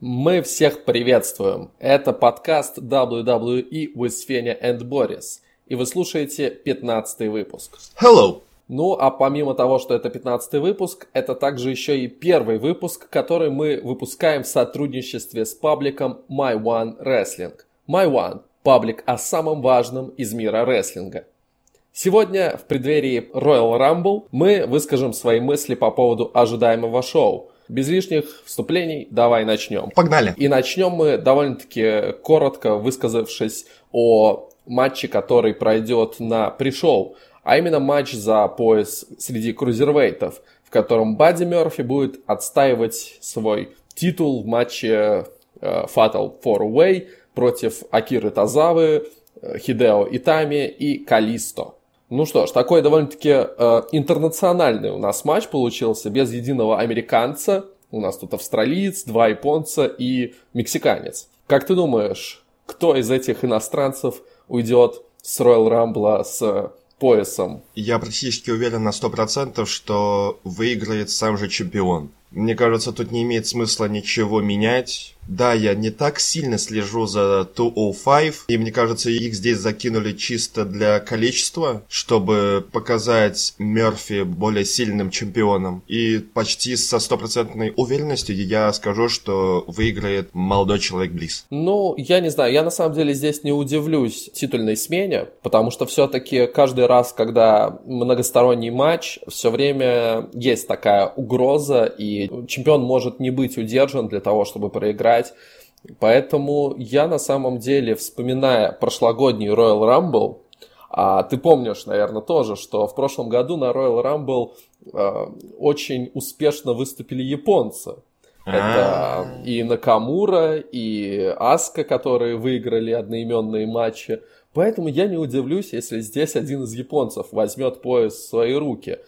Мы всех приветствуем. Это подкаст WWE with Fenya and Boris. И вы слушаете 15 выпуск. Hello! Ну, а помимо того, что это 15 выпуск, это также еще и первый выпуск, который мы выпускаем в сотрудничестве с пабликом My One Wrestling. My One – паблик о самом важном из мира рестлинга. Сегодня, в преддверии Royal Rumble, мы выскажем свои мысли по поводу ожидаемого шоу. Без лишних вступлений давай начнем. Погнали! И начнем мы довольно-таки коротко, высказавшись о матче, который пройдет на пришел а именно матч за пояс среди крузервейтов, в котором Бадди Мерфи будет отстаивать свой титул в матче э, Fatal 4-Way против Акиры Тазавы, э, Хидео Итами и Калисто. Ну что ж, такой довольно-таки э, интернациональный у нас матч получился, без единого американца. У нас тут австралиец, два японца и мексиканец. Как ты думаешь, кто из этих иностранцев уйдет с Royal Rumble с поясом. Я практически уверен на 100%, что выиграет сам же чемпион. Мне кажется, тут не имеет смысла ничего менять. Да, я не так сильно слежу за 205, и мне кажется, их здесь закинули чисто для количества, чтобы показать Мерфи более сильным чемпионом. И почти со стопроцентной уверенностью я скажу, что выиграет молодой человек Близ. Ну, я не знаю, я на самом деле здесь не удивлюсь титульной смене, потому что все-таки каждый раз, когда многосторонний матч, все время есть такая угроза, и чемпион может не быть удержан для того, чтобы проиграть играть. Поэтому я на самом деле, вспоминая прошлогодний Royal Rumble, а ты помнишь, наверное, тоже, что в прошлом году на Royal Rumble э, очень успешно выступили японцы. Это а. и Накамура, и Аска, которые выиграли одноименные матчи. Поэтому я не удивлюсь, если здесь один из японцев возьмет пояс в свои руки.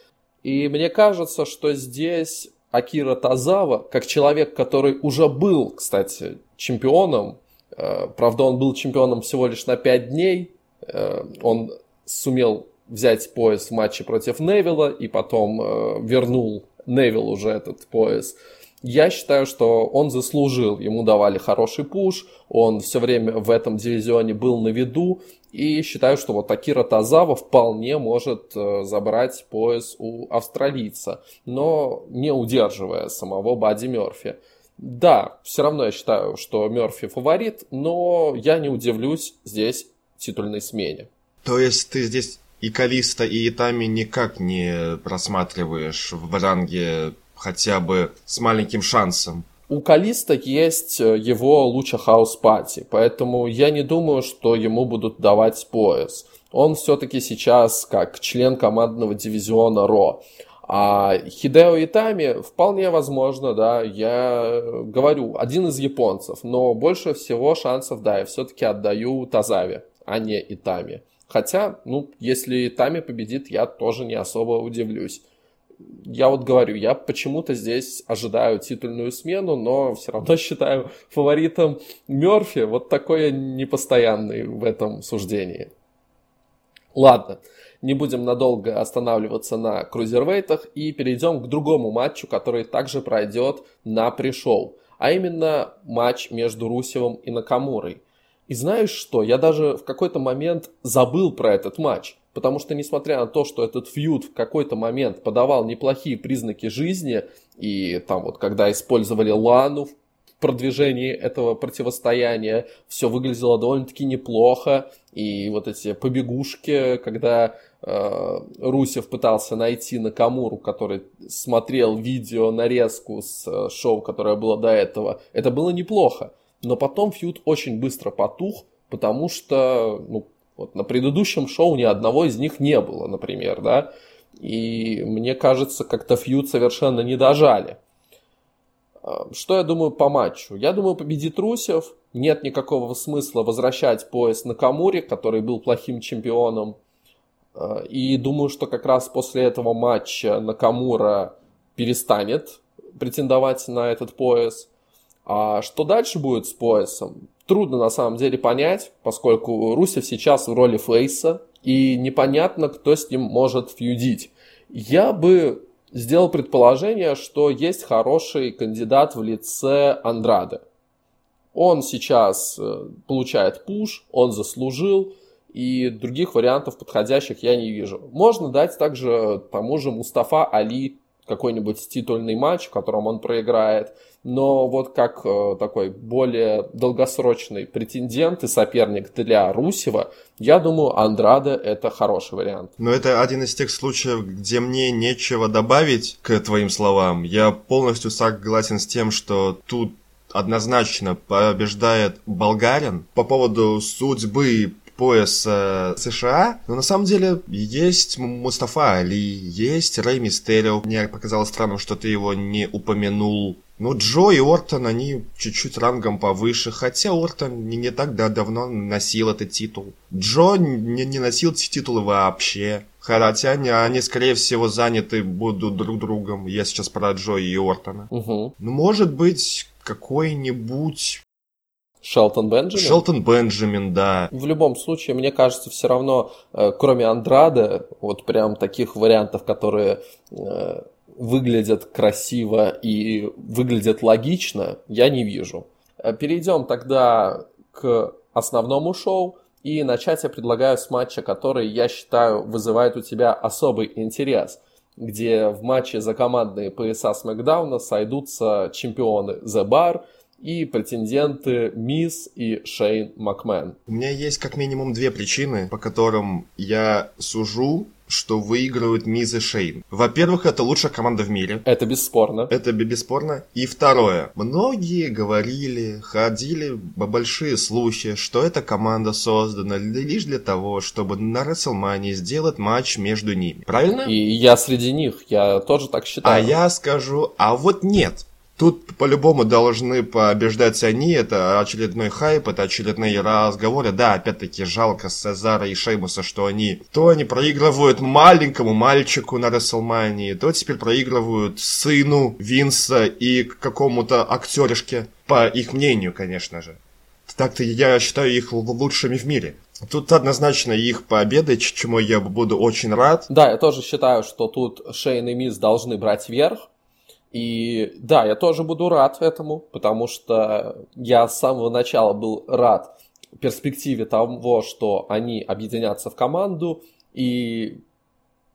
И мне кажется, что здесь Акира Тазава, как человек, который уже был, кстати, чемпионом, э, правда, он был чемпионом всего лишь на 5 дней, э, он сумел взять пояс в матче против Невилла и потом э, вернул Невилл уже этот пояс. Я считаю, что он заслужил. Ему давали хороший пуш, он все время в этом дивизионе был на виду. И считаю, что вот Акира Тазава вполне может э, забрать пояс у австралийца, но не удерживая самого Бадди Мерфи. Да, все равно я считаю, что Мерфи фаворит, но я не удивлюсь здесь титульной смене. То есть ты здесь и Калиста, и Итами никак не просматриваешь в ранге хотя бы с маленьким шансом? У Калисто есть э, его Lucha House Party, поэтому я не думаю, что ему будут давать пояс. Он все-таки сейчас как член командного дивизиона Raw. А Хидео Итами вполне возможно, да, я говорю, один из японцев, но больше всего шансов, да, я все-таки отдаю Тазаве, а не Итами. Хотя, ну, если Итами победит, я тоже не особо удивлюсь я вот говорю, я почему-то здесь ожидаю титульную смену, но все равно считаю фаворитом Мерфи. Вот такой я непостоянный в этом суждении. Ладно, не будем надолго останавливаться на крузервейтах и перейдем к другому матчу, который также пройдет на пришел, а именно матч между Русевым и Накамурой. И знаешь что, я даже в какой-то момент забыл про этот матч. Потому что, несмотря на то, что этот фьюд в какой-то момент подавал неплохие признаки жизни, и там вот когда использовали Лану в продвижении этого противостояния, все выглядело довольно-таки неплохо. И вот эти побегушки, когда э, Русев пытался найти Накамуру, который смотрел видео нарезку с э, шоу, которое было до этого, это было неплохо. Но потом фьюд очень быстро потух, потому что ну, вот на предыдущем шоу ни одного из них не было, например, да. И мне кажется, как-то фьюд совершенно не дожали. А, что я думаю по матчу? Я думаю, победит Русев. Нет никакого смысла возвращать пояс на Камуре, который был плохим чемпионом. А, и думаю, что как раз после этого матча Накамура перестанет претендовать на этот пояс. А что дальше будет с поясом? Трудно на самом деле понять, поскольку Русев сейчас в роли фейса, и непонятно, кто с ним может фьюдить. Я бы сделал предположение, что есть хороший кандидат в лице Андрада. Он сейчас э, получает пуш, он заслужил, и других вариантов подходящих я не вижу. Можно дать также тому же Мустафа Али какой-нибудь титульный матч, в котором он проиграет. Но вот как э, такой более долгосрочный претендент и соперник для Русева, я думаю, Андрада это хороший вариант. Но это один из тех случаев, где мне нечего добавить к твоим словам. Я полностью согласен с тем, что тут однозначно побеждает болгарин. По поводу судьбы пояса США. Но на самом деле есть Мустафа Али, есть Рэй Мистерио. Мне показалось странным, что ты его не упомянул. Ну, Джо и Ортон, они чуть-чуть рангом повыше, хотя Ортон не, не так да, давно носил этот титул. Джо не, не носил эти титулы вообще. Хотя они, они, скорее всего, заняты будут друг другом. Я сейчас про Джо и Ортона. Угу. Ну, может быть, какой-нибудь Шелтон Бенджамин? Шелтон Бенджамин, да. В любом случае, мне кажется, все равно, э, кроме Андрада, вот прям таких вариантов, которые э, выглядят красиво и выглядят логично, я не вижу. Э, перейдем тогда к основному шоу. И начать я предлагаю с матча, который, я считаю, вызывает у тебя особый интерес где в матче за командные пояса Смакдауна сойдутся чемпионы The Bar – и претенденты Мисс и Шейн Макмен. У меня есть как минимум две причины, по которым я сужу что выигрывают Миз и Шейн. Во-первых, это лучшая команда в мире. Это бесспорно. Это бесспорно. И второе. Многие говорили, ходили большие слухи, что эта команда создана лишь для того, чтобы на Расселмане сделать матч между ними. Правильно? И я среди них. Я тоже так считаю. А я скажу, а вот нет. Тут по-любому должны побеждать они, это очередной хайп, это очередные разговоры. Да, опять-таки жалко Сезара и Шеймуса, что они то они проигрывают маленькому мальчику на Расселмании, то теперь проигрывают сыну Винса и какому-то актеришке, по их мнению, конечно же. Так-то я считаю их лучшими в мире. Тут однозначно их победа, чему я буду очень рад. Да, я тоже считаю, что тут Шейн и Миз должны брать верх. И да, я тоже буду рад этому, потому что я с самого начала был рад перспективе того, что они объединятся в команду. И,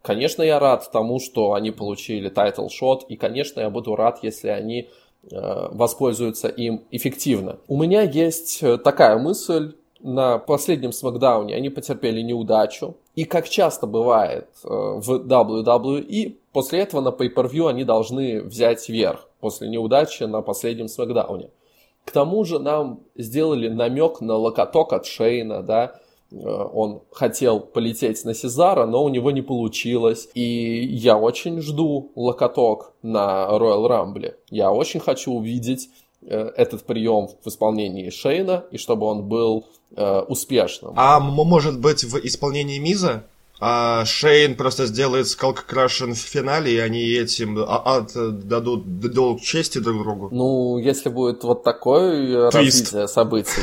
конечно, я рад тому, что они получили title shot. И, конечно, я буду рад, если они э, воспользуются им эффективно. У меня есть э, такая мысль. На последнем SmackDown е они потерпели неудачу. И как часто бывает э, в WWE, после этого на Pay-Per-View они должны взять верх после неудачи на последнем SmackDown е. К тому же нам сделали намек на локоток от Шейна, да, э, он хотел полететь на Сезара, но у него не получилось. И я очень жду локоток на Royal Rumble. Я очень хочу увидеть э, этот прием в исполнении Шейна, и чтобы он был э, успешным. А может быть в исполнении Миза? А Шейн просто сделает скалк крашен в финале, и они этим отдадут долг чести друг другу. Ну, если будет вот такое Твист. развитие событий,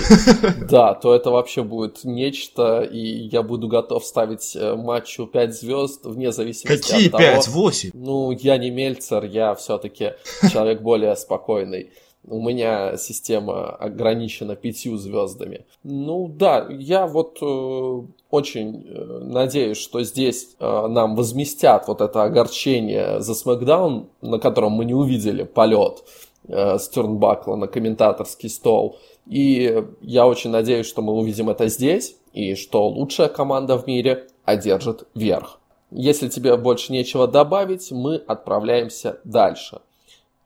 да, то это вообще будет нечто, и я буду готов ставить э, матчу 5 звезд вне зависимости Какие от того... Какие 5? 8? Ну, я не Мельцер, я все-таки человек более спокойный у меня система ограничена пятью звездами. Ну да, я вот э, очень э, надеюсь, что здесь э, нам возместят вот это огорчение за Смакдаун, на котором мы не увидели полет э, Стернбакла на комментаторский стол. И я очень надеюсь, что мы увидим это здесь, и что лучшая команда в мире одержит верх. Если тебе больше нечего добавить, мы отправляемся дальше.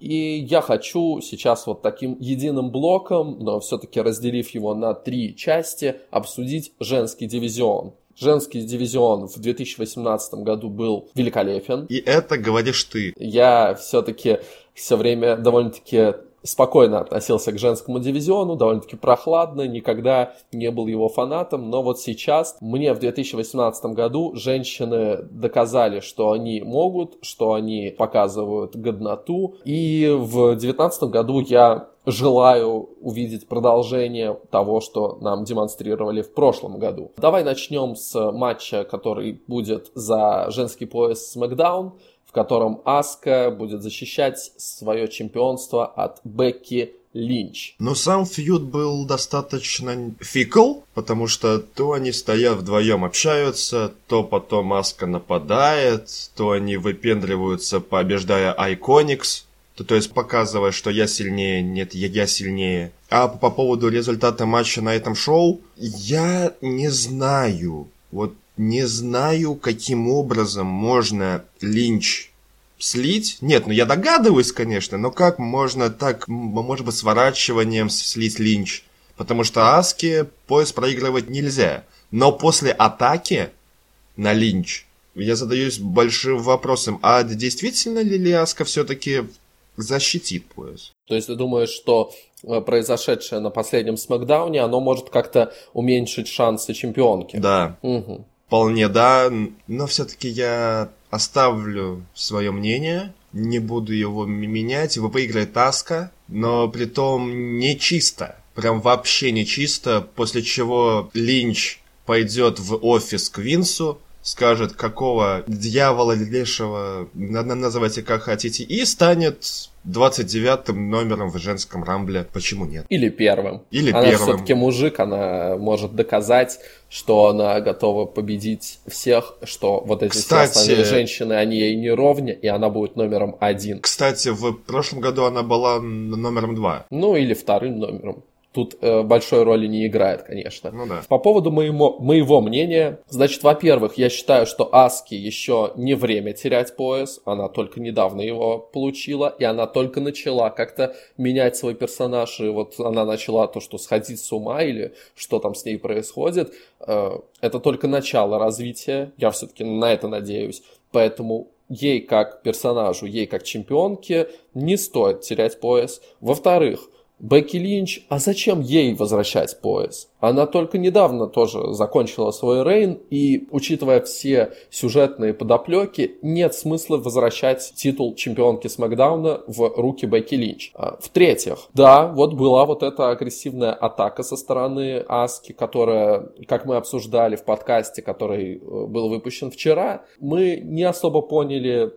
И я хочу сейчас вот таким единым блоком, но все-таки разделив его на три части, обсудить женский дивизион. Женский дивизион в 2018 году был великолепен. И это говоришь ты. Я все-таки все время довольно-таки спокойно относился к женскому дивизиону, довольно-таки прохладно, никогда не был его фанатом, но вот сейчас мне в 2018 году женщины доказали, что они могут, что они показывают годноту, и в 2019 году я желаю увидеть продолжение того, что нам демонстрировали в прошлом году. Давай начнем с матча, который будет за женский пояс SmackDown в котором Аска будет защищать свое чемпионство от Бекки Линч. Но сам фьюд был достаточно фикл, потому что то они стоят вдвоем общаются, то потом Аска нападает, то они выпендриваются, побеждая Айконикс, то, то есть показывая, что я сильнее, нет, я, я сильнее. А по поводу результата матча на этом шоу, я не знаю, вот не знаю, каким образом можно Линч слить. Нет, ну я догадываюсь, конечно, но как можно так, может быть, сворачиванием слить Линч? Потому что Аски пояс проигрывать нельзя. Но после атаки на Линч я задаюсь большим вопросом, а действительно ли Ляска все-таки защитит пояс? То есть ты думаешь, что э, произошедшее на последнем смакдауне, оно может как-то уменьшить шансы чемпионки? Да. Угу. Вполне да, но все-таки я оставлю свое мнение, не буду его менять. Его выиграет Таска, но при том не чисто. Прям вообще не чисто, после чего Линч пойдет в офис к Винсу, скажет, какого дьявола лешего, называйте как хотите, и станет 29-м номером в женском рамбле. Почему нет? Или первым. Или она первым. все-таки мужик, она может доказать, что она готова победить всех, что вот эти Кстати, все остальные женщины, они ей не ровня, и она будет номером один. Кстати, в прошлом году она была номером два. Ну, или вторым номером тут э, большой роли не играет, конечно. Ну да. По поводу моего, моего мнения, значит, во-первых, я считаю, что Аски еще не время терять пояс, она только недавно его получила, и она только начала как-то менять свой персонаж, и вот она начала то, что сходить с ума или что там с ней происходит, э, это только начало развития, я все-таки на это надеюсь, поэтому ей как персонажу, ей как чемпионке не стоит терять пояс. Во-вторых, Бекки Линч, а зачем ей возвращать пояс? Она только недавно тоже закончила свой рейн, и, учитывая все сюжетные подоплеки, нет смысла возвращать титул чемпионки Смакдауна в руки Бекки Линч. А, в-третьих, да, вот была вот эта агрессивная атака со стороны Аски, которая, как мы обсуждали в подкасте, который э, был выпущен вчера, мы не особо поняли,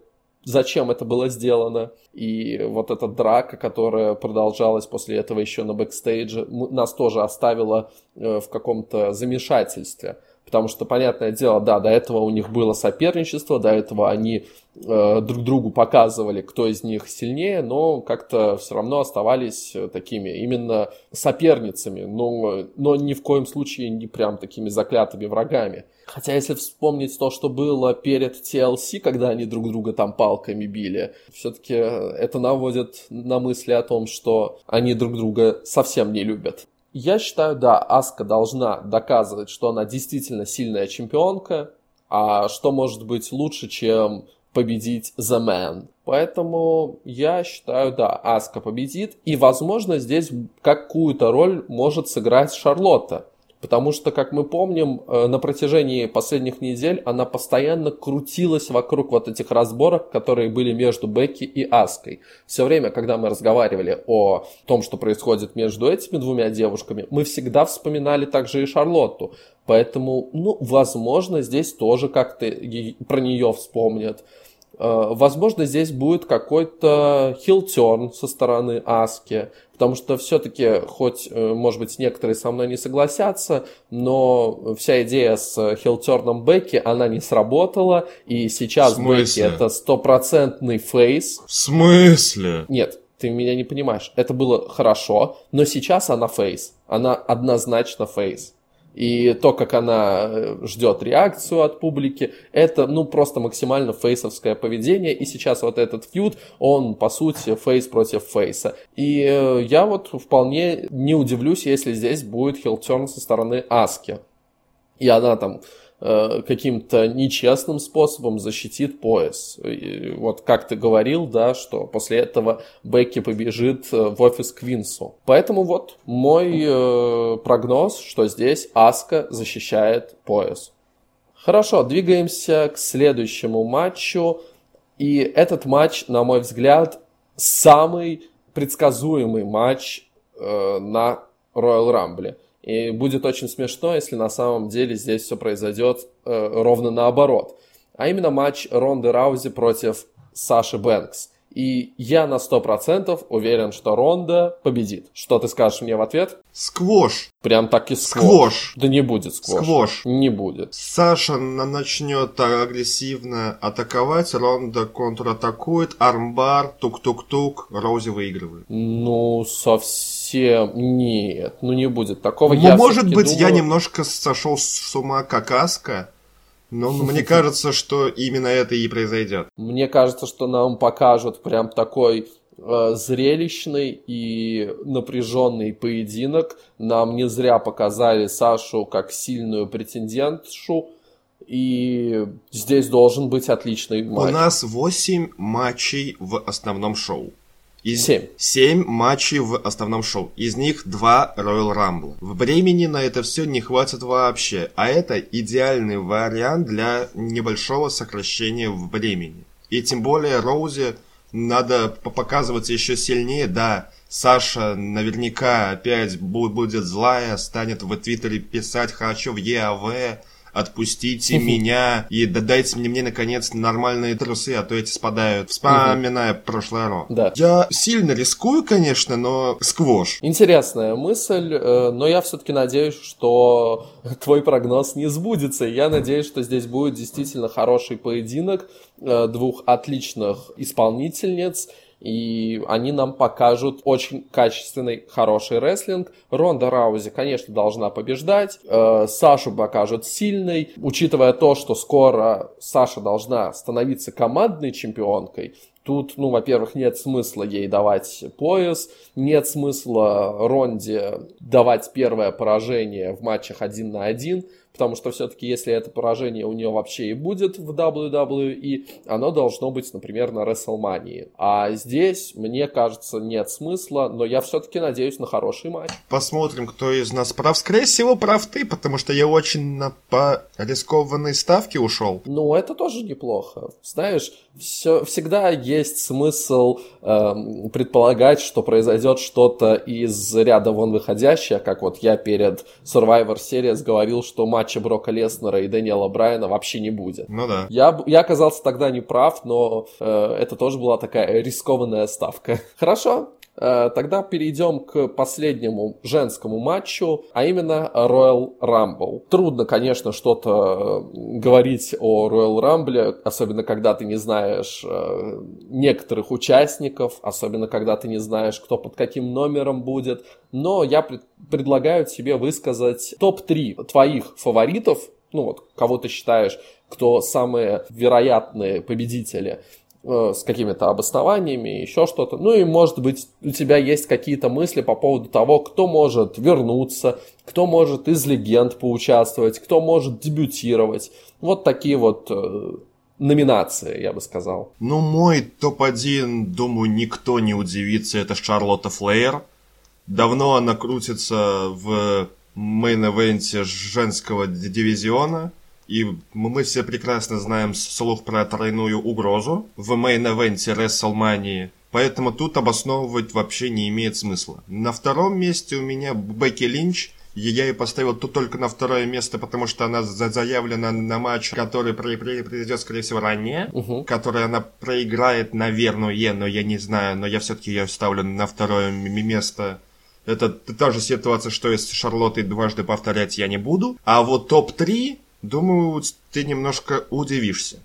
зачем это было сделано. И вот эта драка, которая продолжалась после этого еще на бэкстейдже, нас тоже оставила э, в каком-то замешательстве. Потому что, понятное дело, да, до этого у них было соперничество, до этого они э, друг другу показывали, кто из них сильнее, но как-то все равно оставались э, такими именно соперницами, но, но ни в коем случае не прям такими заклятыми врагами. Хотя если вспомнить то, что было перед TLC, когда они друг друга там палками били, все-таки это наводит на мысли о том, что они друг друга совсем не любят. Я считаю, да, Аска должна доказывать, что она действительно сильная чемпионка, а что может быть лучше, чем победить The Man. Поэтому я считаю, да, Аска победит, и, возможно, здесь какую-то роль может сыграть Шарлотта. Потому что, как мы помним, э, на протяжении последних недель она постоянно крутилась вокруг вот этих разборок, которые были между Бекки и Аской. Все время, когда мы разговаривали о том, что происходит между этими двумя девушками, мы всегда вспоминали также и Шарлотту. Поэтому, ну, возможно, здесь тоже как-то про нее вспомнят. Э, возможно, здесь будет какой-то хилтерн со стороны Аски, потому что все-таки, хоть, э, может быть, некоторые со мной не согласятся, но вся идея с хилтерном Бекки, она не сработала, и сейчас Бекки это стопроцентный фейс. В смысле? Нет, ты меня не понимаешь. Это было хорошо, но сейчас она face. Она однозначно face. И то, как она э, ждет реакцию от публики, это, ну, просто максимально face овское поведение. И сейчас вот этот feud, он, по сути, face против face а. И э, я вот вполне не удивлюсь, если здесь будет heel turn со стороны Аски. И она там каким-то нечестным способом защитит пояс. И вот как ты говорил, да, что после этого Бекки побежит э, в офис к Винсу. Поэтому вот мой э, прогноз, что здесь Аска защищает пояс. Хорошо, двигаемся к следующему матчу. И этот матч, на мой взгляд, самый предсказуемый матч э, на Royal Rumble. И будет очень смешно, если на самом деле здесь все произойдет э, ровно наоборот. А именно матч Ронды Раузи против Саши Бэнкс. И я на 100% уверен, что Ронда победит. Что ты скажешь мне в ответ? Сквош. Прям так и сквош. Сквош. Да не будет сквош. Сквош. Не будет. Саша на- начнет агрессивно атаковать, Ронда контратакует, армбар, тук-тук-тук, Роузи выигрывает. Ну, совсем нет. Ну, не будет такого. Ну, Я может быть, я думаю- немножко сошел с ума как Аска, но мне кажется, что именно это и произойдет. Мне кажется, что нам покажут прям такой э, зрелищный и напряженный поединок. Нам не зря показали Сашу как сильную претендентшу. И здесь должен быть отличный У матч. нас 8 матчей в основном шоу. Из... Семь. 7 матчей в основном шоу. Из них 2 Royal Rumble. Времени на это все не хватит вообще. А это идеальный вариант для небольшого сокращения времени. И тем более Роузе надо по- показываться еще сильнее. Да, Саша наверняка опять бу- будет злая, станет в Твиттере писать «Хочу в ЕАВ», отпустите меня и да- дайте мне, мне наконец нормальные трусы, а то эти спадают, вспоминая прошлое Ро. Да. Я сильно рискую, конечно, но сквош. Интересная мысль, э, но я все-таки надеюсь, что твой прогноз не сбудется. Я надеюсь, что здесь будет действительно хороший поединок э, двух отличных исполнительниц. И они нам покажут очень качественный, хороший рестлинг. Ронда Раузи, конечно, должна побеждать. Э, Сашу покажут сильной. Учитывая то, что скоро Саша должна становиться командной чемпионкой, Тут, ну, во-первых, нет смысла ей давать пояс, нет смысла Ронде давать первое поражение в матчах один на один, потому что все-таки, если это поражение у нее вообще и будет в WWE, оно должно быть, например, на WrestleMania. А здесь, мне кажется, нет смысла, но я все-таки надеюсь на хороший матч. Посмотрим, кто из нас прав. Скорее всего, прав ты, потому что я очень на по рискованной ставке ушел. Ну, это тоже неплохо. Знаешь, все, всегда есть смысл эм, предполагать, что произойдет что-то из ряда вон выходящее, как вот я перед Survivor Series говорил, что матча Брока Леснера и Дэниела Брайана вообще не будет. Ну да. Я, я оказался тогда не прав, но э, это тоже была такая рискованная ставка. Хорошо, тогда перейдем к последнему женскому матчу, а именно Royal Rumble. Трудно, конечно, что-то э, говорить о Royal Rumble, особенно когда ты не знаешь э, некоторых участников, особенно когда ты не знаешь, кто под каким номером будет. Но я пред- предлагаю тебе высказать топ-3 твоих фаворитов, ну вот, кого ты считаешь, кто самые вероятные победители э, с какими-то обоснованиями, еще что-то. Ну и, может быть, у тебя есть какие-то мысли по поводу того, кто может вернуться, кто может из легенд поучаствовать, кто может дебютировать. Вот такие вот э, номинации, я бы сказал. Ну, мой топ-1, думаю, никто не удивится, это Шарлотта Флеер. Давно она крутится в main event е женского дивизиона. И мы все прекрасно знаем слух про тройную угрозу в main event е WrestleMania. Поэтому тут обосновывать вообще не имеет смысла. На втором месте у меня Бекки Линч. И Я ее поставил тут только на второе место, потому что она за- заявлена на матч, который произойдет, скорее всего, ранее. Мгм. Который она проиграет, наверное, но я не знаю, но я все-таки ее ставлю на второе место. Это та же ситуация, что и с Шарлоттой дважды повторять я не буду. А вот топ-3, думаю, ты немножко удивишься.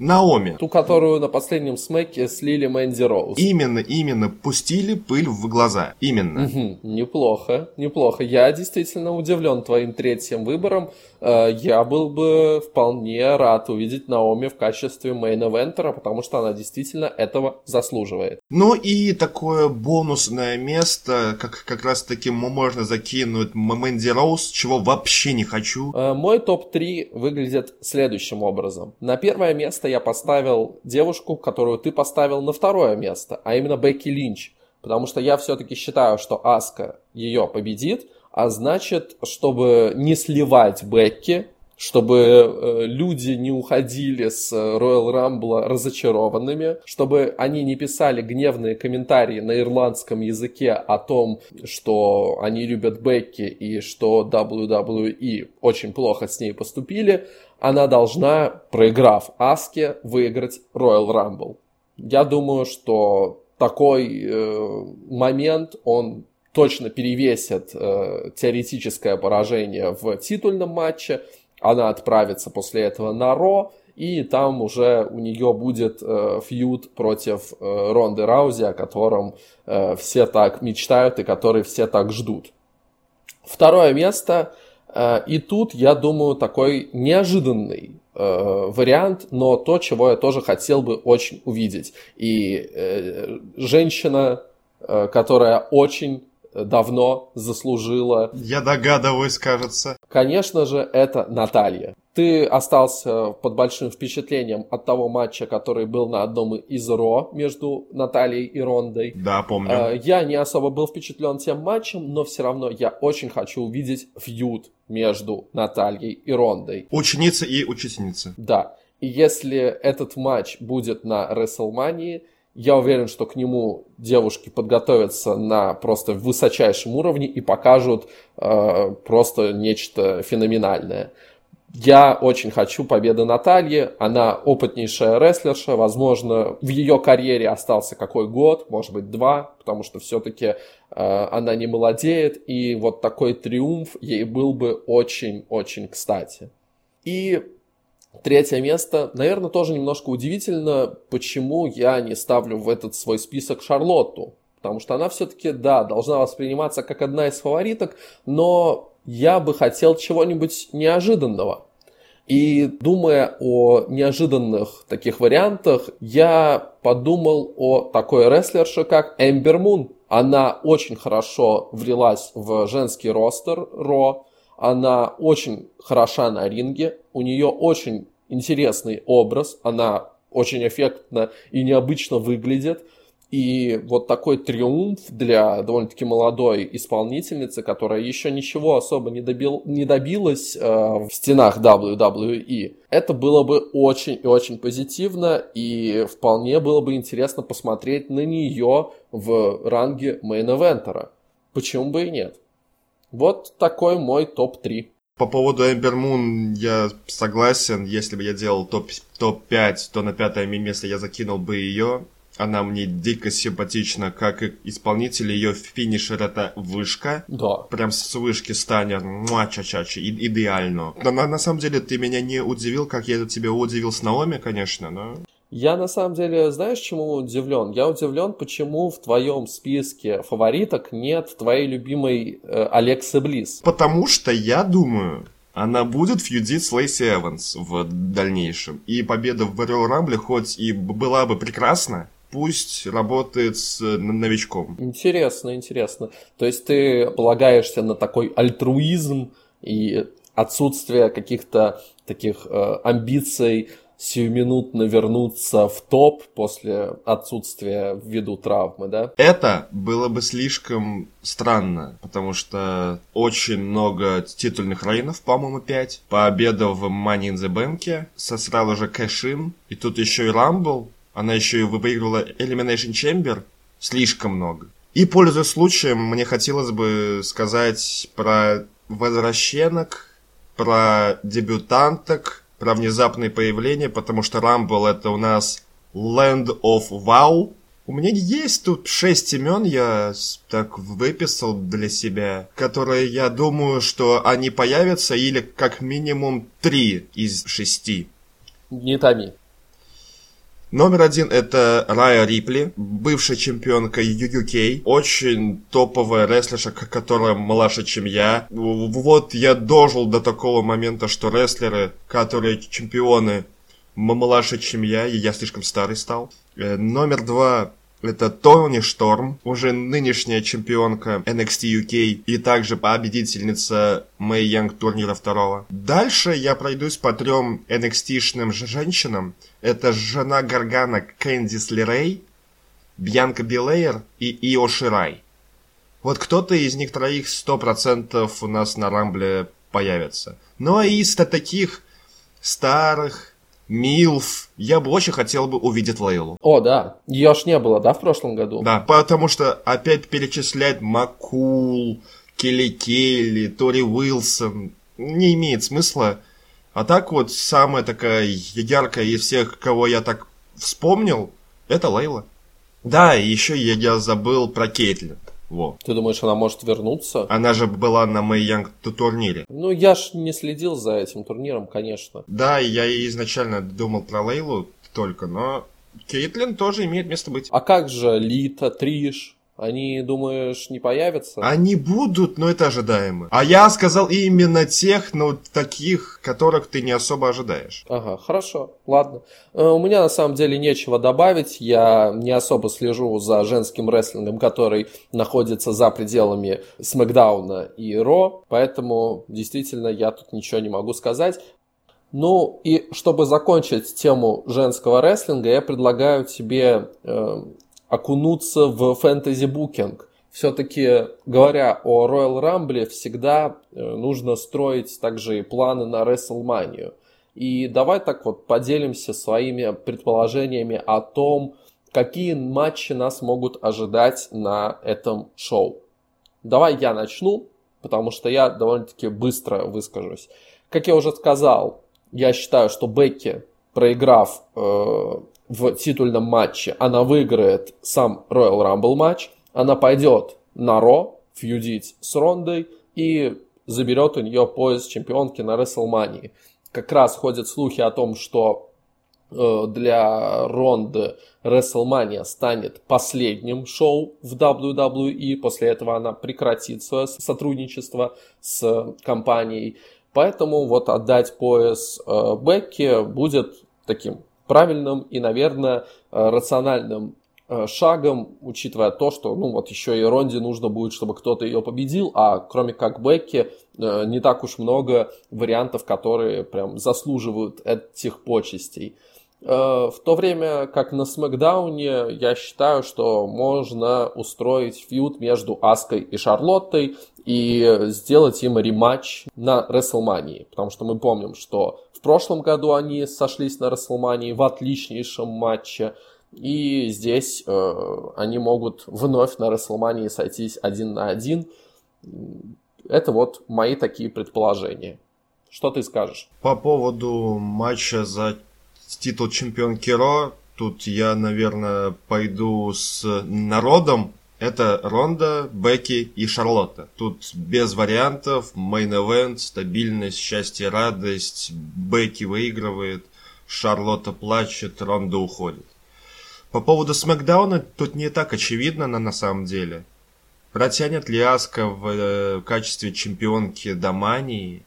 Наоми. Ту, которую на последнем смеке слили Мэнди Роуз. Именно, именно, пустили пыль в глаза. Именно. Мгм. Неплохо, неплохо. Я действительно удивлен твоим третьим выбором. Э, Я был бы вполне рад увидеть Наоми в качестве main eventer а, потому что она действительно этого заслуживает. Ну и такое бонусное место, как как раз таки можно закинуть Мэнди Роуз, чего вообще не хочу. Э, Мой топ-3 выглядит следующим образом. На первое место я поставил девушку, которую ты поставил на второе место, а именно Бекки Линч. Потому что я все-таки считаю, что Аска ее победит, а значит, чтобы не сливать Бекки, чтобы э, люди не уходили с Royal Rumble разочарованными, чтобы они не писали гневные комментарии на ирландском языке о том, что они любят Бекки и что WWE очень плохо с ней поступили, она должна, проиграв Аске, выиграть Royal Rumble. Я думаю, что такой э, момент, он точно перевесит э, теоретическое поражение в титульном матче. Она отправится после этого на Ро, и там уже у нее будет э, фьюд против э, Ронды Раузи, о котором э, все так мечтают и который все так ждут. Второе место, э, и тут, я думаю, такой неожиданный э, вариант, но то, чего я тоже хотел бы очень увидеть. И э, женщина, э, которая очень давно заслужила. Я догадываюсь, кажется. Конечно же, это Наталья. Ты остался под большим впечатлением от того матча, который был на одном из Ро между Натальей и Рондой. Да, помню. А, я не особо был впечатлен тем матчем, но все равно я очень хочу увидеть фьюд между Натальей и Рондой. Ученица и учительница. Да. И если этот матч будет на Рестлмании, я уверен, что к нему девушки подготовятся на просто высочайшем уровне и покажут э, просто нечто феноменальное. Я очень хочу победы Натальи. Она опытнейшая рестлерша. Возможно, в ее карьере остался какой год, может быть, два, потому что все-таки э, она не молодеет. И вот такой триумф ей был бы очень-очень кстати. И Третье место, наверное, тоже немножко удивительно, почему я не ставлю в этот свой список Шарлотту. Потому что она все-таки, да, должна восприниматься как одна из фавориток, но я бы хотел чего-нибудь неожиданного. И думая о неожиданных таких вариантах, я подумал о такой рестлерше, как Эмбер Мун. Она очень хорошо влилась в женский ростер Ро, она очень хороша на ринге, у нее очень интересный образ, она очень эффектно и необычно выглядит. И вот такой триумф для довольно-таки молодой исполнительницы, которая еще ничего особо не, добил, не добилась э, в стенах WWE, это было бы очень и очень позитивно, и вполне было бы интересно посмотреть на нее в ранге main eventer а. Почему бы и нет? Вот такой мой топ-3. По поводу Эмбер Мун я согласен. Если бы я делал топ-5, топ то на пятое место я закинул бы ее. Она мне дико симпатична, как и исполнитель. Ее финишер это вышка. Да. Прям с вышки станет мача-чача, идеально. Но на, на самом деле ты меня не удивил, как я тебя удивил с Наоми, конечно, но... Я на самом деле, знаешь, чему удивлен? Я удивлен, почему в твоем списке фавориток нет твоей любимой э, Алексы Близ. Потому что я думаю, она будет фьюдить с Лейси Эванс в дальнейшем. И победа в Royal Rumble хоть и была бы прекрасна, пусть работает с новичком. Интересно, интересно. То есть ты полагаешься на такой альтруизм и отсутствие каких-то таких э, амбиций сиюминутно вернуться в топ после отсутствия ввиду травмы, да? Это было бы слишком странно, потому что очень много титульных рейнов, по-моему, 5. Победа в Money in the Bank, со сразу же кэшин, и тут еще и Рамбл, она еще и выиграла Elimination Chamber, слишком много. И, пользуясь случаем, мне хотелось бы сказать про возвращенок, про дебютанток, про внезапное появление, потому что Rumble это у нас Land of Wow. У меня есть тут шесть имен, я так выписал для себя, которые я думаю, что они появятся, или как минимум три из шести. Не томи. Номер один это Рая Рипли, бывшая чемпионка UK, очень топовая рестлерша, которая младше, чем я. Вот я дожил до такого момента, что рестлеры, которые чемпионы, младше, чем я, и я слишком старый стал. Э, номер два это Тони Шторм, уже нынешняя чемпионка NXT UK и также победительница Мэй Янг турнира второго. Дальше я пройдусь по трем NXT-шным женщинам. Это жена Гаргана Кэндис Лерей, Бьянка Билейер и Ио Ширай. Вот кто-то из них троих 100% у нас на Рамбле появится. Ну а из таких старых, Милф. Я бы очень хотел бы увидеть Лейлу. О, да. Ее ж не было, да, в прошлом году? Да, потому что опять перечислять Макул, Келли Келли, Тори Уилсон не имеет смысла. А так вот, самая такая яркая из всех, кого я так вспомнил, Это Лейла. Да, и еще я, я забыл про Кейтлин. Во. Ты думаешь, она может вернуться? Она же была на Мэй Янг турнире. Ну, я ж не следил за этим турниром, конечно. Да, я изначально думал про Лейлу только, но Кейтлин тоже имеет место быть. А как же Лита, Триш? Они, думаешь, не появятся? Они будут, но это ожидаемо. А я сказал именно тех, ну, таких, которых ты не особо ожидаешь. Ага, хорошо, ладно. Э, у меня на самом деле нечего добавить. Я не особо слежу за женским рестлингом, который находится за пределами Смакдауна и Ро, поэтому действительно я тут ничего не могу сказать. Ну и чтобы закончить тему женского рестлинга, я предлагаю тебе э, окунуться в фэнтези-букинг. Все-таки, говоря о Royal Rumble, всегда э, нужно строить также и планы на WrestleMania. И давай так вот поделимся своими предположениями о том, какие матчи нас могут ожидать на этом шоу. Давай я начну, потому что я довольно-таки быстро выскажусь. Как я уже сказал, я считаю, что Бекки, проиграв э, в титульном матче, она выиграет сам Royal Rumble матч, она пойдет на Ро, фьюдить с Рондой и заберет у нее пояс чемпионки на WrestleMania. Как раз ходят слухи о том, что э, для Ронды WrestleMania станет последним шоу в WWE. После этого она прекратит свое сотрудничество с компанией. Поэтому вот отдать пояс э, Бекки будет таким правильным и, наверное, э, рациональным э, шагом, учитывая то, что, ну, вот еще и Ронде нужно будет, чтобы кто-то ее победил, а кроме как Бекки, э, не так уж много вариантов, которые прям заслуживают этих почестей. В то время как на Смакдауне я считаю, что можно устроить фьюд между Аской и Шарлоттой и сделать им рематч на WrestleMania. Потому что мы помним, что в прошлом году они сошлись на Расселмании в отличнейшем матче. И здесь э, они могут вновь на Расселмании сойтись один на один. Это вот мои такие предположения. Что ты скажешь? По поводу матча за титул чемпионки Raw, тут я, наверное, пойду с народом это Ронда, Бекки и Шарлотта. Тут без вариантов, main event, стабильность, счастье, радость. Бекки выигрывает, Шарлотта плачет, Ронда уходит. По поводу SmackDown а тут не так очевидно на, на самом деле. Протянет ли Аска в э, качестве чемпионки Домании?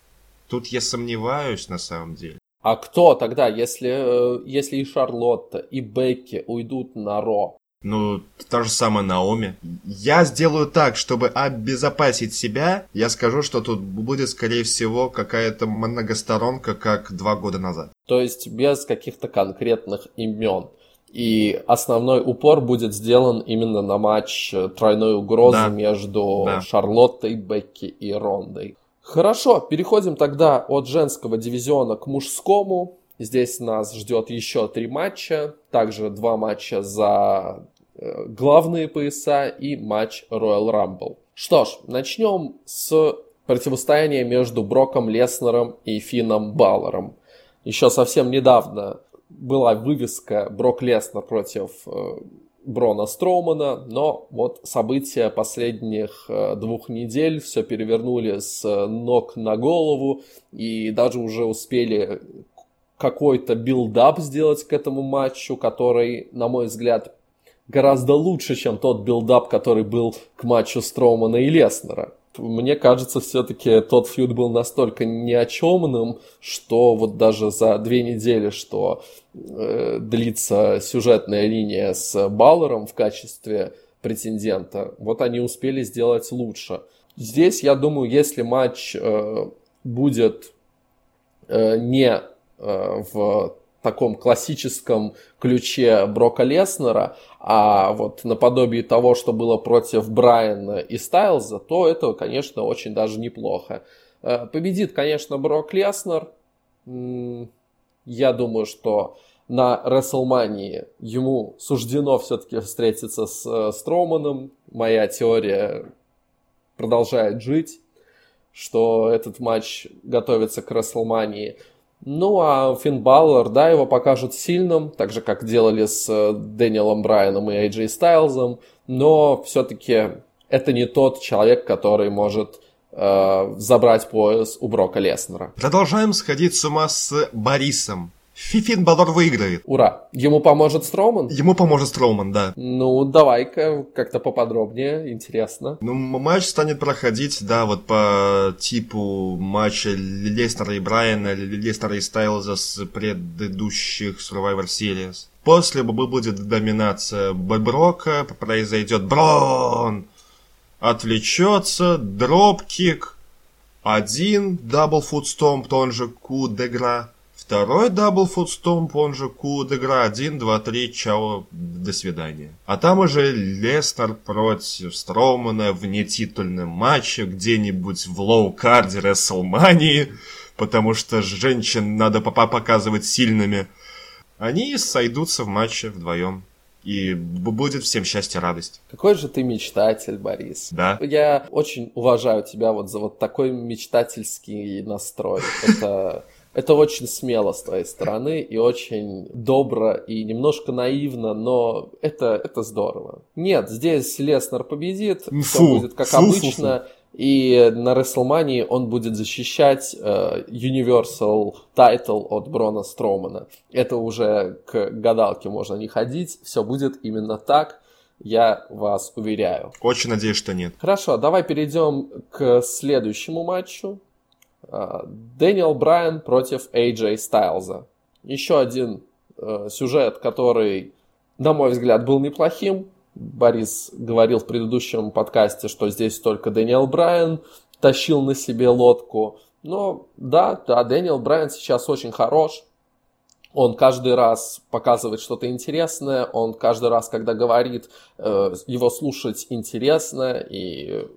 Тут я сомневаюсь на самом деле. А кто тогда, если, э, если и Шарлотта, и Бекки уйдут на Ро? Ну, та же самая Наоми. Я сделаю так, чтобы обезопасить себя. Я скажу, что тут будет, скорее всего, какая-то многосторонка, как два года назад. То есть без каких-то конкретных имен. И основной упор будет сделан именно на матч э, тройной угрозы да. между да. Шарлоттой, Бекки и Рондой. Хорошо, переходим тогда от женского дивизиона к мужскому. Здесь нас ждет еще три матча. Также два матча за главные пояса и матч Royal Rumble. Что ж, начнем с противостояния между Броком Леснером и Финном Баллером. Еще совсем недавно была вывеска Брок Леснер против э, Брона Строумана, но вот события последних э, двух недель все перевернули с ног на голову и даже уже успели какой-то build-up сделать к этому матчу, который, на мой взгляд, гораздо лучше, чем тот build-up, который был к матчу Строумана и Леснера. Мне кажется, все-таки тот feud был настолько ни о чемным, что вот даже за две недели, что э, длится сюжетная линия с Баллером в качестве претендента, вот они успели сделать лучше. Здесь, я думаю, если матч э, будет э, не э, в таком классическом ключе Брока Леснера, а вот наподобие того, что было против Брайана и Стайлза, то это, конечно, очень даже неплохо. Э, победит, конечно, Брок Леснер. Я думаю, что на Рестлмании ему суждено все-таки встретиться с э, Строманом. Моя теория продолжает жить, что этот матч готовится к Рестлмании. Ну, а Финн Баллар, да, его покажут сильным, так же, как делали с э, Дэниелом Брайаном и AJ Стайлзом, но все-таки это не тот человек, который может э, забрать пояс у Брока Леснера. Продолжаем сходить с ума с Борисом. Фифин Балор выиграет. Ура! Ему поможет Строуман? Ему поможет Строуман, да. Ну, давай-ка как-то поподробнее, интересно. Ну, матч станет проходить, да, вот по типу матча Лестера и Брайана, Лестера и Стайлза с предыдущих Survivor Series. После будет доминация Брока, произойдет Брон, отвлечется, dropkick, один double foot stomp, он же Coup de Grâce, Второй double foot stomp, он же Coup de Grâce, 1, 2, 3, чао, до свидания. А там уже Лестер против Строумана в нетитульном матче где-нибудь в low card е Рестлмании, потому что женщин надо пока показывать сильными. Они сойдутся в матче вдвоем. И будет всем счастье, радость. Какой же ты мечтатель, Борис. Да. Я очень уважаю тебя вот за вот такой мечтательский настрой. Это это очень смело с твоей стороны и очень добро и немножко наивно, но это, это здорово. Нет, здесь Леснер победит, фу, все будет как фу, обычно. Фу, фу. И на WrestleMania он будет защищать э, Universal Title от Брона Стромана. Это уже к гадалке можно не ходить. Все будет именно так. Я вас уверяю. Очень надеюсь, что нет. Хорошо, давай перейдем к следующему матчу. А, Дэниел Брайан против AJ Стайлза. Еще один э, сюжет, который, на мой взгляд, был неплохим. Борис говорил в предыдущем подкасте, что здесь только Дэниел Брайан тащил на себе лодку. Но да, да, Дэниел Брайан сейчас очень хорош. Он каждый раз показывает что-то интересное, он каждый раз, когда говорит, э, его слушать интересно, и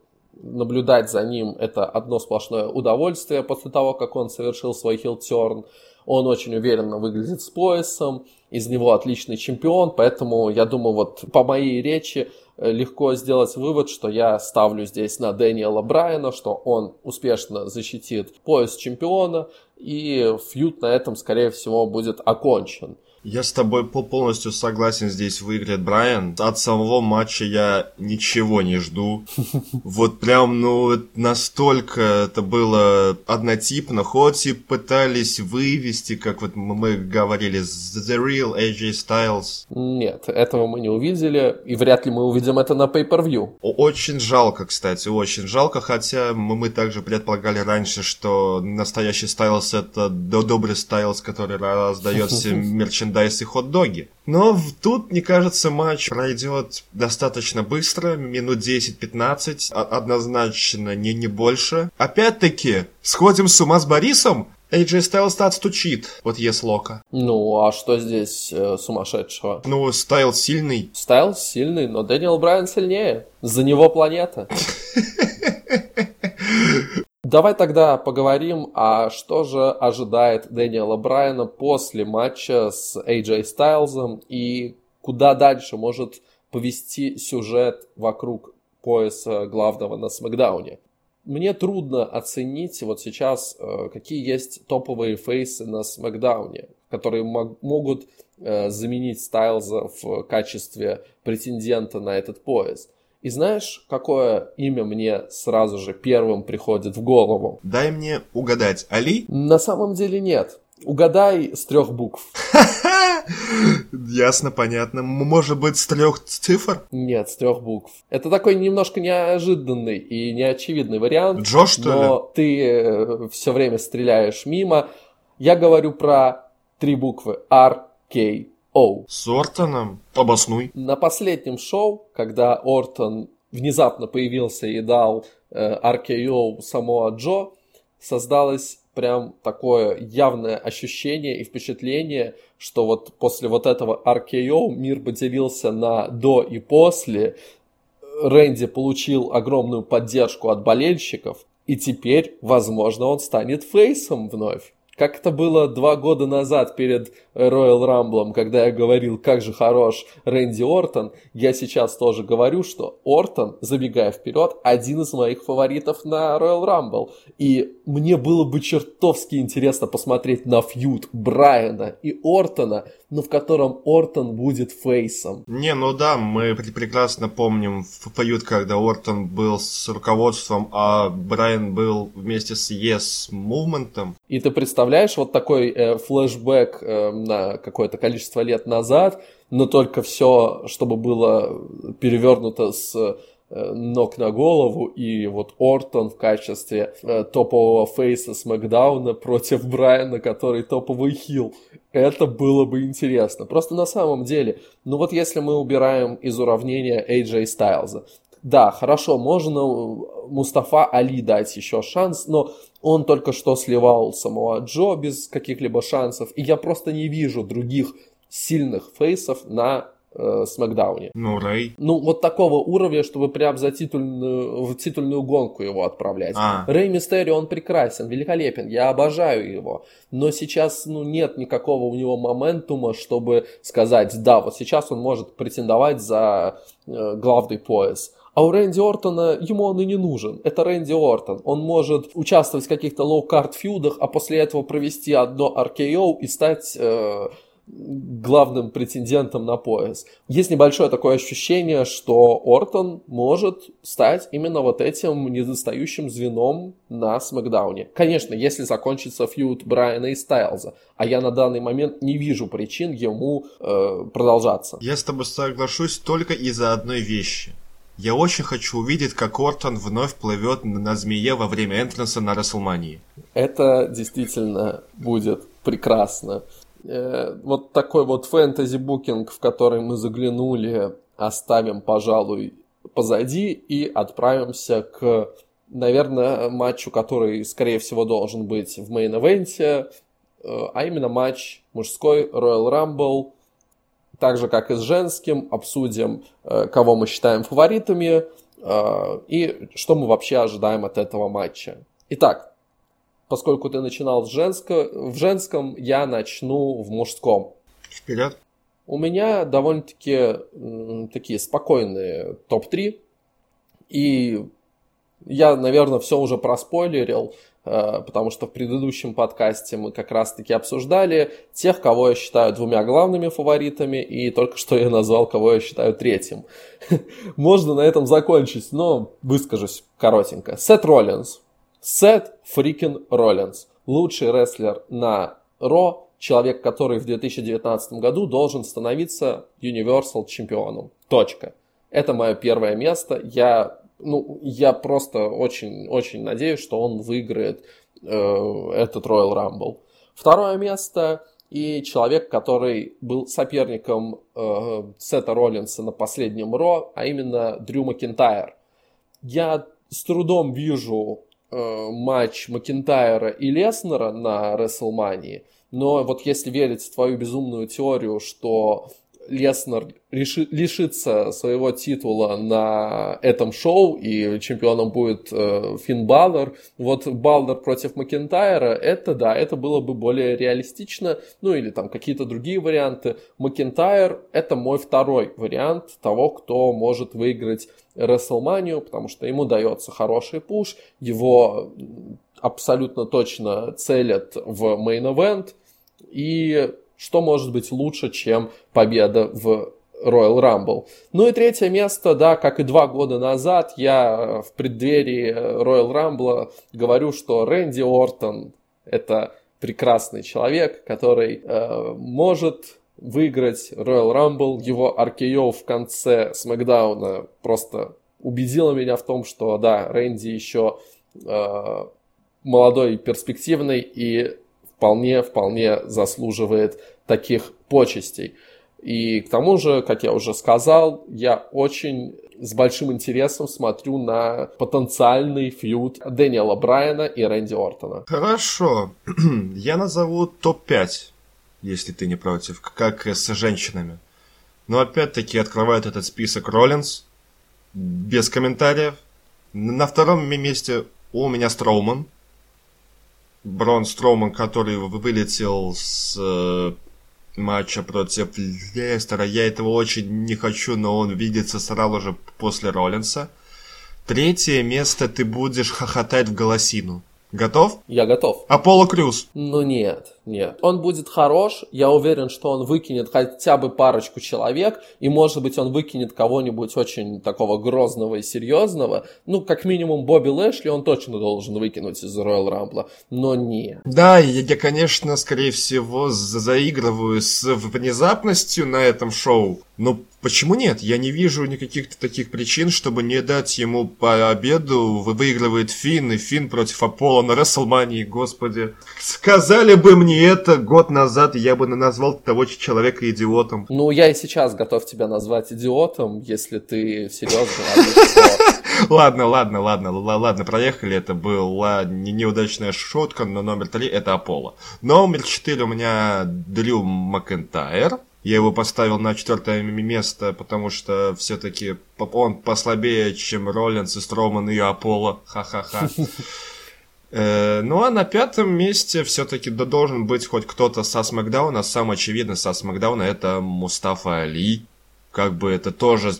наблюдать за ним это одно сплошное удовольствие после того, как он совершил свой хилтерн. Он очень уверенно выглядит с поясом, из него отличный чемпион, поэтому я думаю, вот по моей речи э, легко сделать вывод, что я ставлю здесь на Дэниела Брайана, что он успешно защитит пояс чемпиона, и фьют на этом, скорее всего, будет окончен. Я с тобой полностью согласен, здесь выиграет Брайан. От самого матча я ничего не жду. Вот прям, ну, настолько это было однотипно, хоть и пытались вывести, как вот мы говорили, The Real AJ Styles. Нет, этого мы не увидели, и вряд ли мы увидим это на Pay-Per-View. Очень жалко, кстати, очень жалко, хотя мы также предполагали раньше, что настоящий Styles это добрый Styles, который раздает всем мерчендайз мерчендайз и хот-доги. Но тут, мне кажется, матч пройдет достаточно быстро, минут 10-15, однозначно не, не больше. Опять-таки, сходим с ума с Борисом? AJ Styles отстучит от Еслока. Ну, а что здесь э, сумасшедшего? Ну, Стайлз сильный. Стайлз сильный, но Дэниел Брайан сильнее. За него планета. Давай тогда поговорим, а что же ожидает Дэниела Брайана после матча с AJ Стайлзом и куда дальше может повести сюжет вокруг пояса главного на Смакдауне. Мне трудно оценить вот сейчас, э, какие есть топовые фейсы на Смакдауне, которые могут э, заменить Стайлза в качестве претендента на этот пояс. И знаешь, какое имя мне сразу же первым приходит в голову? Дай мне угадать. Али? На самом деле нет. Угадай с трех букв. Ясно, понятно. Может быть, с трех цифр? Нет, с трех букв. Это такой немножко неожиданный и неочевидный вариант. Джо, что но ли? Ты э, все время стреляешь мимо. Я говорю про три буквы. R, K, Оу. С Ортоном? Обоснуй. На последнем шоу, когда Ортон внезапно появился и дал э, RKO Самоа Джо, создалось прям такое явное ощущение и впечатление, что вот после вот этого RKO мир поделился на до и после. Рэнди получил огромную поддержку от болельщиков, и теперь, возможно, он станет фейсом вновь. Как это было два года назад перед Royal Rumble, когда я говорил, как же хорош Рэнди Ортон, я сейчас тоже говорю, что Ортон, забегая вперед, один из моих фаворитов на Royal Rumble. И мне было бы чертовски интересно посмотреть на фьюд Брайана и Ортона, но в котором Ортон будет фейсом. Не, ну да, мы прекрасно помним фьюд, когда Ортон был с руководством, а Брайан был вместе с Yes Movement. И ты представляешь вот такой э, флешбэк э, на какое-то количество лет назад, но только все, чтобы было перевернуто с э, ног на голову, и вот Ортон в качестве э, топового фейса Смакдауна против Брайана, который топовый хил. Это было бы интересно. Просто на самом деле, ну вот если мы убираем из уравнения AJ Стайлза, да, хорошо, можно Мустафа Али дать еще шанс, но он только что сливал самого Джо без каких-либо шансов, и я просто не вижу других сильных фейсов на э, Смакдауне. Ну, Рэй. Ну, вот такого уровня, чтобы прям за титульную, в титульную гонку его отправлять. А. Рэй Мистерио, он прекрасен, великолепен, я обожаю его. Но сейчас, ну, нет никакого у него momentum а, чтобы сказать, да, вот сейчас он может претендовать за э, главный пояс. А у Рэнди Ортона ему он и не нужен. Это Рэнди Ортон. Он может участвовать в каких-то low card feud ах, а после этого провести одно RKO и стать э, главным претендентом на пояс. Есть небольшое такое ощущение, что Ортон может стать именно вот этим недостающим звеном на Смакдауне. Конечно, если закончится feud Брайана и Стайлза, а я на данный момент не вижу причин ему э, продолжаться. Я с тобой соглашусь только из-за одной вещи – я очень хочу увидеть, как Ортон вновь плывет на змее во время entrance а на Рестлмании. Это действительно будет прекрасно. Э, вот такой вот fantasy booking, в который мы заглянули, оставим, пожалуй, позади и отправимся к, наверное, матчу, который, скорее всего, должен быть в main event е, э, а именно матч мужской Royal Rumble – так же, как и с женским, обсудим, э, кого мы считаем фаворитами э, и что мы вообще ожидаем от этого матча. Итак, поскольку ты начинал с женско, в женском, я начну в мужском. Вперед. У меня довольно-таки такие спокойные топ-3. И я, наверное, все уже проспойлерил. Э, потому что в предыдущем подкасте мы как раз-таки обсуждали тех, кого я считаю двумя главными фаворитами, и только что я назвал, кого я считаю третьим. Можно на этом закончить, но выскажусь коротенько. Сет Роллинс. Сет фрикин Роллинс. Лучший рестлер на Ро, человек, который в 2019 году должен становиться Universal чемпионом. Точка. Это мое первое место. Я ну, я просто очень-очень надеюсь, что он выиграет э, этот Royal Rumble. Второе место и человек, который был соперником э, Сета Роллинса на последнем Raw, а именно Дрю Макинтайр. Я с трудом вижу э, матч Макинтайра и Леснера на Рестлмании, но вот если верить в твою безумную теорию, что Леснер реши, лишится своего титула на этом шоу, и чемпионом будет э, Финн Балор. Вот Балор против Макинтайра, это да, это было бы более реалистично, ну или там какие-то другие варианты. Макинтайр это мой второй вариант того, кто может выиграть Рестлманию, потому что ему дается хороший пуш, его абсолютно точно целят в мейн-эвент, и что может быть лучше, чем победа в Royal Rumble. Ну и третье место, да, как и два года назад, я в преддверии Royal Rumble говорю, что Рэнди Ортон это прекрасный человек, который э, может выиграть Royal Rumble. Его RKO в конце Смакдауна просто убедило меня в том, что да, Рэнди еще э, молодой перспективный, и вполне-вполне заслуживает таких почестей. И к тому же, как я уже сказал, я очень с большим интересом смотрю на потенциальный фьюд Дэниела Брайана и Рэнди Ортона. Хорошо. Я назову топ-5, если ты не против, как с женщинами. Но опять-таки открывает этот список Роллинс. Без комментариев. На втором месте у меня Строуман. Брон Строуман, который вылетел с э, матча против Лестера. Я этого очень не хочу, но он видится сразу же после Роллинса. Третье место ты будешь хохотать в голосину. Готов? Я готов. Аполло Крюс. Ну нет, нет. Он будет хорош. Я уверен, что он выкинет хотя бы парочку человек. И может быть он выкинет кого-нибудь очень такого грозного и серьезного. Ну, как минимум Бобби Лэшли он точно должен выкинуть из Роyal Рамбла. Но нет. Да, я, я, конечно, скорее всего, заигрываю с внезапностью на этом шоу. Но почему нет? Я не вижу никаких таких причин, чтобы не дать ему по обеду. Выигрывает Финн, и Финн против Аполло на Расселмании, господи. Сказали бы мне это год назад, я бы назвал того человека идиотом. Ну, я и сейчас готов тебя назвать идиотом, если ты серьезно Ладно, ладно, ладно, ладно, проехали. Это была неудачная шутка, но номер три это Аполло. Номер четыре у меня Дрю Макентайр. Я его поставил на четвертое место, потому что все-таки он послабее, чем Роллинс и Строман и Аполло. Ха-ха-ха. Э, ну а на пятом месте все-таки должен быть хоть кто-то со Смакдауна. Самый очевидный со Смакдауна это Мустафа Али. Как бы это тоже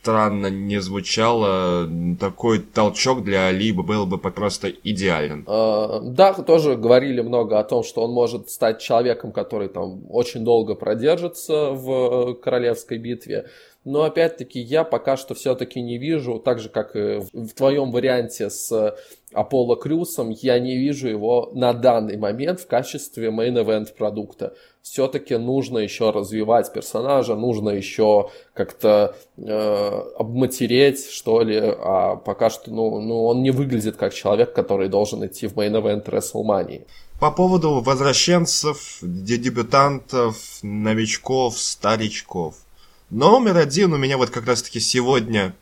странно не звучало, такой толчок для Али был бы просто идеален. А, да, тоже говорили много о том, что он может стать человеком, который там очень долго продержится в королевской битве. Но опять-таки я пока что все-таки не вижу, так же как и в твоем варианте с Аполло Крюсом, я не вижу его на данный момент в качестве main-event продукта. Все-таки нужно еще развивать персонажа, нужно еще как-то э, обматереть, что ли. А пока что ну, ну, он не выглядит как человек, который должен идти в main-event WrestleMania. По поводу возвращенцев, дебютантов, новичков, старичков – Номер один у меня вот как раз-таки сегодня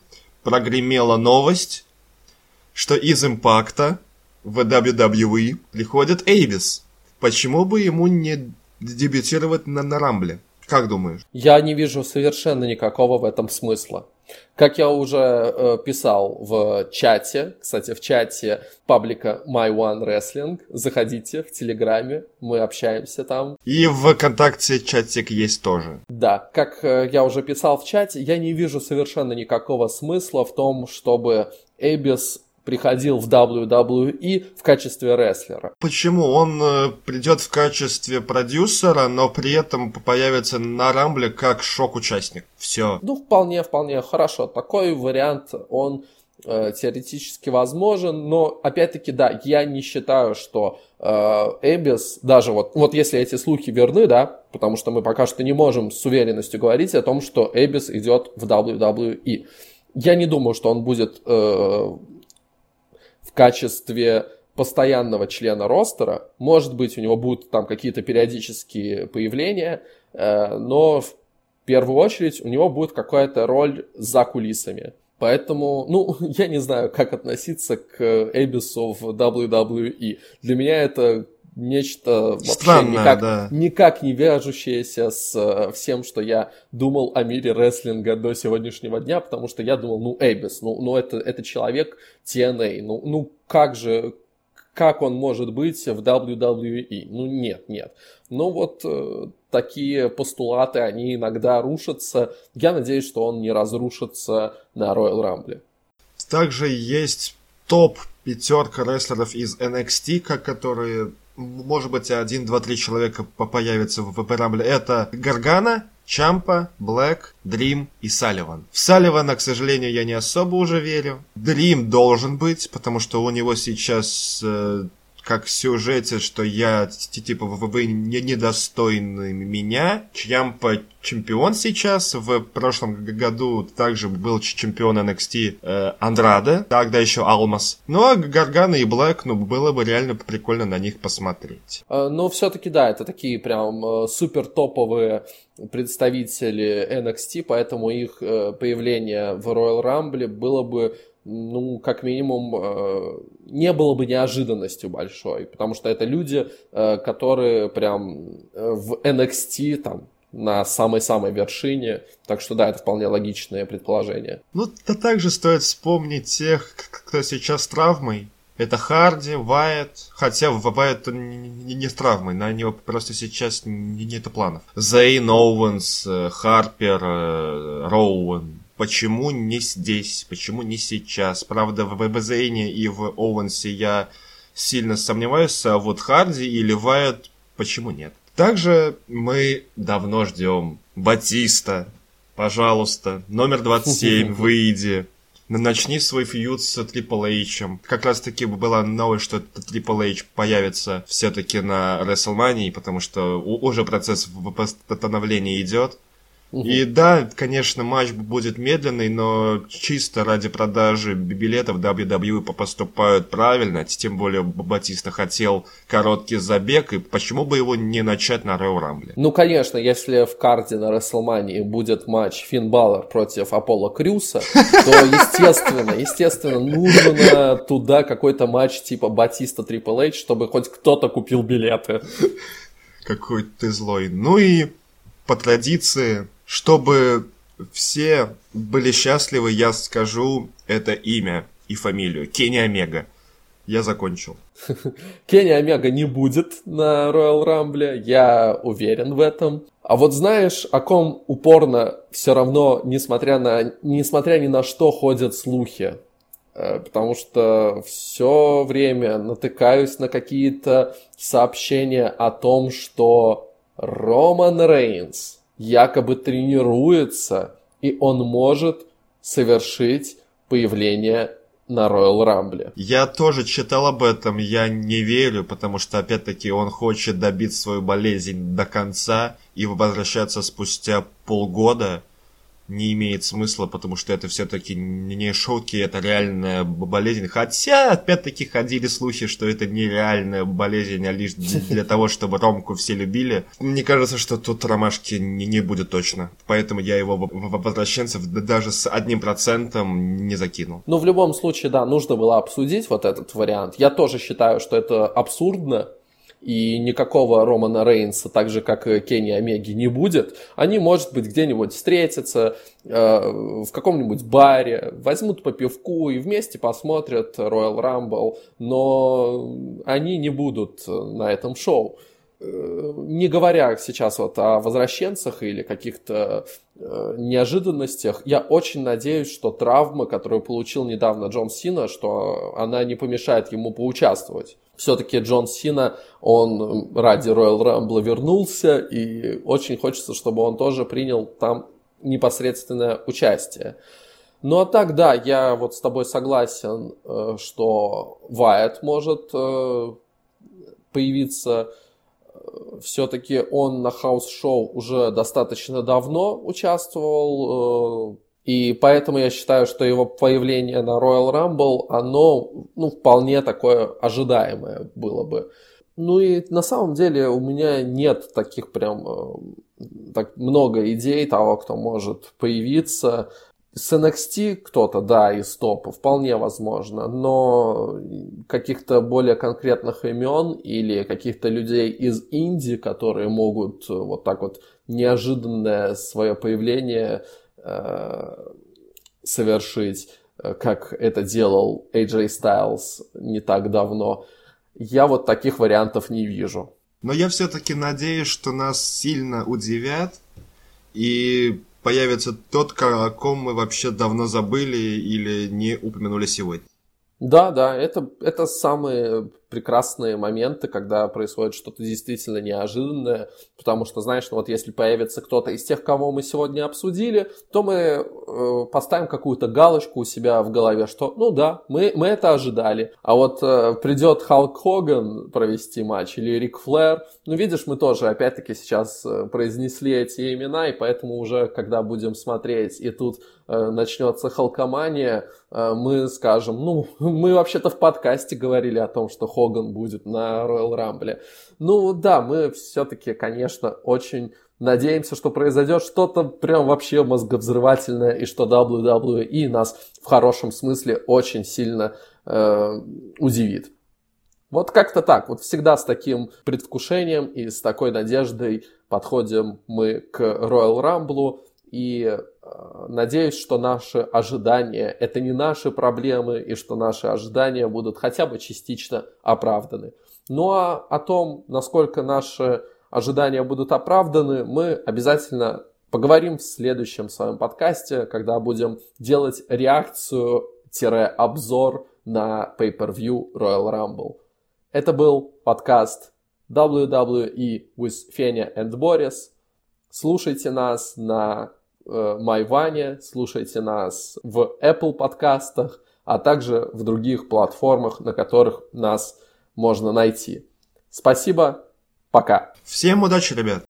прогремела новость, что из импакта в WWE приходит Эйвис. Почему бы ему не дебютировать на, на Рамбле? Как думаешь? Я не вижу совершенно никакого в этом смысла. Как я уже э, писал в чате, кстати, в чате паблика My One Wrestling, заходите в Телеграме, мы общаемся там. И в ВКонтакте чатик есть тоже. Да, как э, я уже писал в чате, я не вижу совершенно никакого смысла в том, чтобы Эбис приходил в WWE в качестве рестлера. Почему? Он э, придет в качестве продюсера, но при этом появится на Рамбле как шок-участник. Все. Ну, вполне, вполне хорошо. Такой вариант, он э, теоретически возможен, но опять-таки, да, я не считаю, что э, Эбис, даже вот, вот если эти слухи верны, да, потому что мы пока что не можем с уверенностью говорить о том, что Эбис идет в WWE. Я не думаю, что он будет э, в качестве постоянного члена ростера. Может быть, у него будут там какие-то периодические появления, э, но в первую очередь у него будет какая-то роль за кулисами. Поэтому, ну, я не знаю, как относиться к Эбису в WWE. Для меня это нечто Странное, вообще никак, да. никак не вяжущееся с э, всем, что я думал о мире рестлинга до сегодняшнего дня, потому что я думал, ну, Эбис, ну, ну это, это человек TNA, ну, ну как же, как он может быть в WWE? Ну, нет, нет. Ну, вот э, такие постулаты, они иногда рушатся. Я надеюсь, что он не разрушится на Royal Rumble. Также есть топ пятерка рестлеров из NXT, которые может быть, один, два, три человека появятся в Рамбле. Это Гаргана, Чампа, Блэк, Дрим и Салливан. В Салливана, к сожалению, я не особо уже верю. Дрим должен быть, потому что у него сейчас э, как в сюжете, что я, типа, вы не недостойны меня. Чьямпа чемпион сейчас. В прошлом году также был чемпион NXT э, Андрада, тогда еще Алмас. Ну, а Гаргана и Блэк, ну, было бы реально прикольно на них посмотреть. Э, ну, все-таки, да, это такие прям э, супер топовые представители NXT, поэтому их э, появление в Royal Rumble было бы ну, как минимум, э, не было бы неожиданностью большой, потому что это люди, э, которые прям э, в NXT там на самой-самой вершине, так что да, это вполне логичное предположение. Ну, да также стоит вспомнить тех, кто сейчас с травмой, Это Харди, Вайт, хотя Вайт не, с травмой, на него просто сейчас нет планов. Зейн, Оуэнс, Харпер, Роуэн. Почему не здесь? Почему не сейчас? Правда, в Зейне и в Оуэнсе я сильно сомневаюсь, а вот Харди или Вайт почему нет? Также мы давно ждем Батиста. Пожалуйста, номер 27, выйди. Начни свой фьюд с Triple H. Как раз таки была новость, что Triple H появится все-таки на WrestleMania, потому что уже процесс восстановления идет. И да, конечно, матч будет медленный, но чисто ради продажи билетов WWE поступают правильно. Тем более Батиста хотел короткий забег, и почему бы его не начать на Royal Rumble? Ну, конечно, если в карте на WrestleMania будет матч Финн Баллар против Аполло Крюса, то, естественно, естественно, нужно туда какой-то матч типа Батиста Triple H, чтобы хоть кто-то купил билеты. Какой ты злой. Ну и по традиции чтобы все были счастливы, я скажу это имя и фамилию. Кенни Омега. Я закончил. Кенни Омега не будет на Royal Rumble, я уверен в этом. А вот знаешь, о ком упорно все равно, несмотря, на, несмотря ни на что, ходят слухи? Э, потому что все время натыкаюсь на какие-то сообщения о том, что Роман Рейнс – якобы тренируется, и он может совершить появление на Royal Rumble. Я тоже читал об этом, я не верю, потому что, опять-таки, он хочет добить свою болезнь до конца и возвращаться спустя полгода не имеет смысла, потому что это все-таки не шутки, это реальная болезнь. Хотя, опять-таки, ходили слухи, что это не реальная болезнь, а лишь для того, чтобы Ромку все любили. Мне кажется, что тут ромашки не, не будет точно. Поэтому я его возвращенцев даже с одним процентом не закинул. Ну, в любом случае, да, нужно было обсудить вот этот вариант. Я тоже считаю, что это абсурдно, и никакого Романа Рейнса, так же как и Кенни Омеги, не будет, они, может быть, где-нибудь встретятся э, в каком-нибудь баре, возьмут по пивку и вместе посмотрят Royal Rumble, но они не будут на этом шоу. Не говоря сейчас вот о возвращенцах или каких-то э, неожиданностях, я очень надеюсь, что травма, которую получил недавно Джон Сина, что она не помешает ему поучаствовать все-таки Джон Сина, он ради Royal Rumble вернулся, и очень хочется, чтобы он тоже принял там непосредственное участие. Ну а так, да, я вот с тобой согласен, э, что Вайт может э, появиться. Все-таки он на house show уже достаточно давно участвовал, э, и поэтому я считаю, что его появление на Royal Rumble, оно ну, вполне такое ожидаемое было бы. Ну и на самом деле у меня нет таких прям э, так много идей того, кто может появиться. С NXT кто-то, да, из топа, вполне возможно, но каких-то более конкретных имен или каких-то людей из Индии, которые могут вот так вот неожиданное свое появление Э, совершить, э, как это делал AJ Styles не так давно. Я вот таких вариантов не вижу. Но я все-таки надеюсь, что нас сильно удивят и появится тот, о ком мы вообще давно забыли или не упомянули сегодня. Да, да, это, это самые прекрасные моменты, когда происходит что-то действительно неожиданное, потому что, знаешь, ну вот если появится кто-то из тех, кого мы сегодня обсудили, то мы э, поставим какую-то галочку у себя в голове, что, ну да, мы, мы это ожидали. А вот э, придет Халк Хоган провести матч или Рик Флэр, ну видишь, мы тоже опять-таки сейчас э, произнесли эти имена, и поэтому уже, когда будем смотреть, и тут начнется халкомания, э, мы скажем, ну, мы вообще-то в подкасте говорили о том, что Хоган будет на Royal Rumble. Ну да, мы все-таки, конечно, очень надеемся, что произойдет что-то прям вообще мозговзрывательное, и что WWE нас в хорошем смысле очень сильно э, удивит. Вот как-то так, вот всегда с таким предвкушением и с такой надеждой подходим мы к Royal Rumble. И э, надеюсь, что наши ожидания – это не наши проблемы, и что наши ожидания будут хотя бы частично оправданы. Ну а о том, насколько наши ожидания будут оправданы, мы обязательно поговорим в следующем своем подкасте, когда будем делать реакцию-обзор на Pay-Per-View Royal Rumble. Это был подкаст WWE with Феня and Boris. Слушайте нас на Майване, слушайте нас в Apple подкастах, а также в других платформах, на которых нас можно найти. Спасибо, пока. Всем удачи, ребят!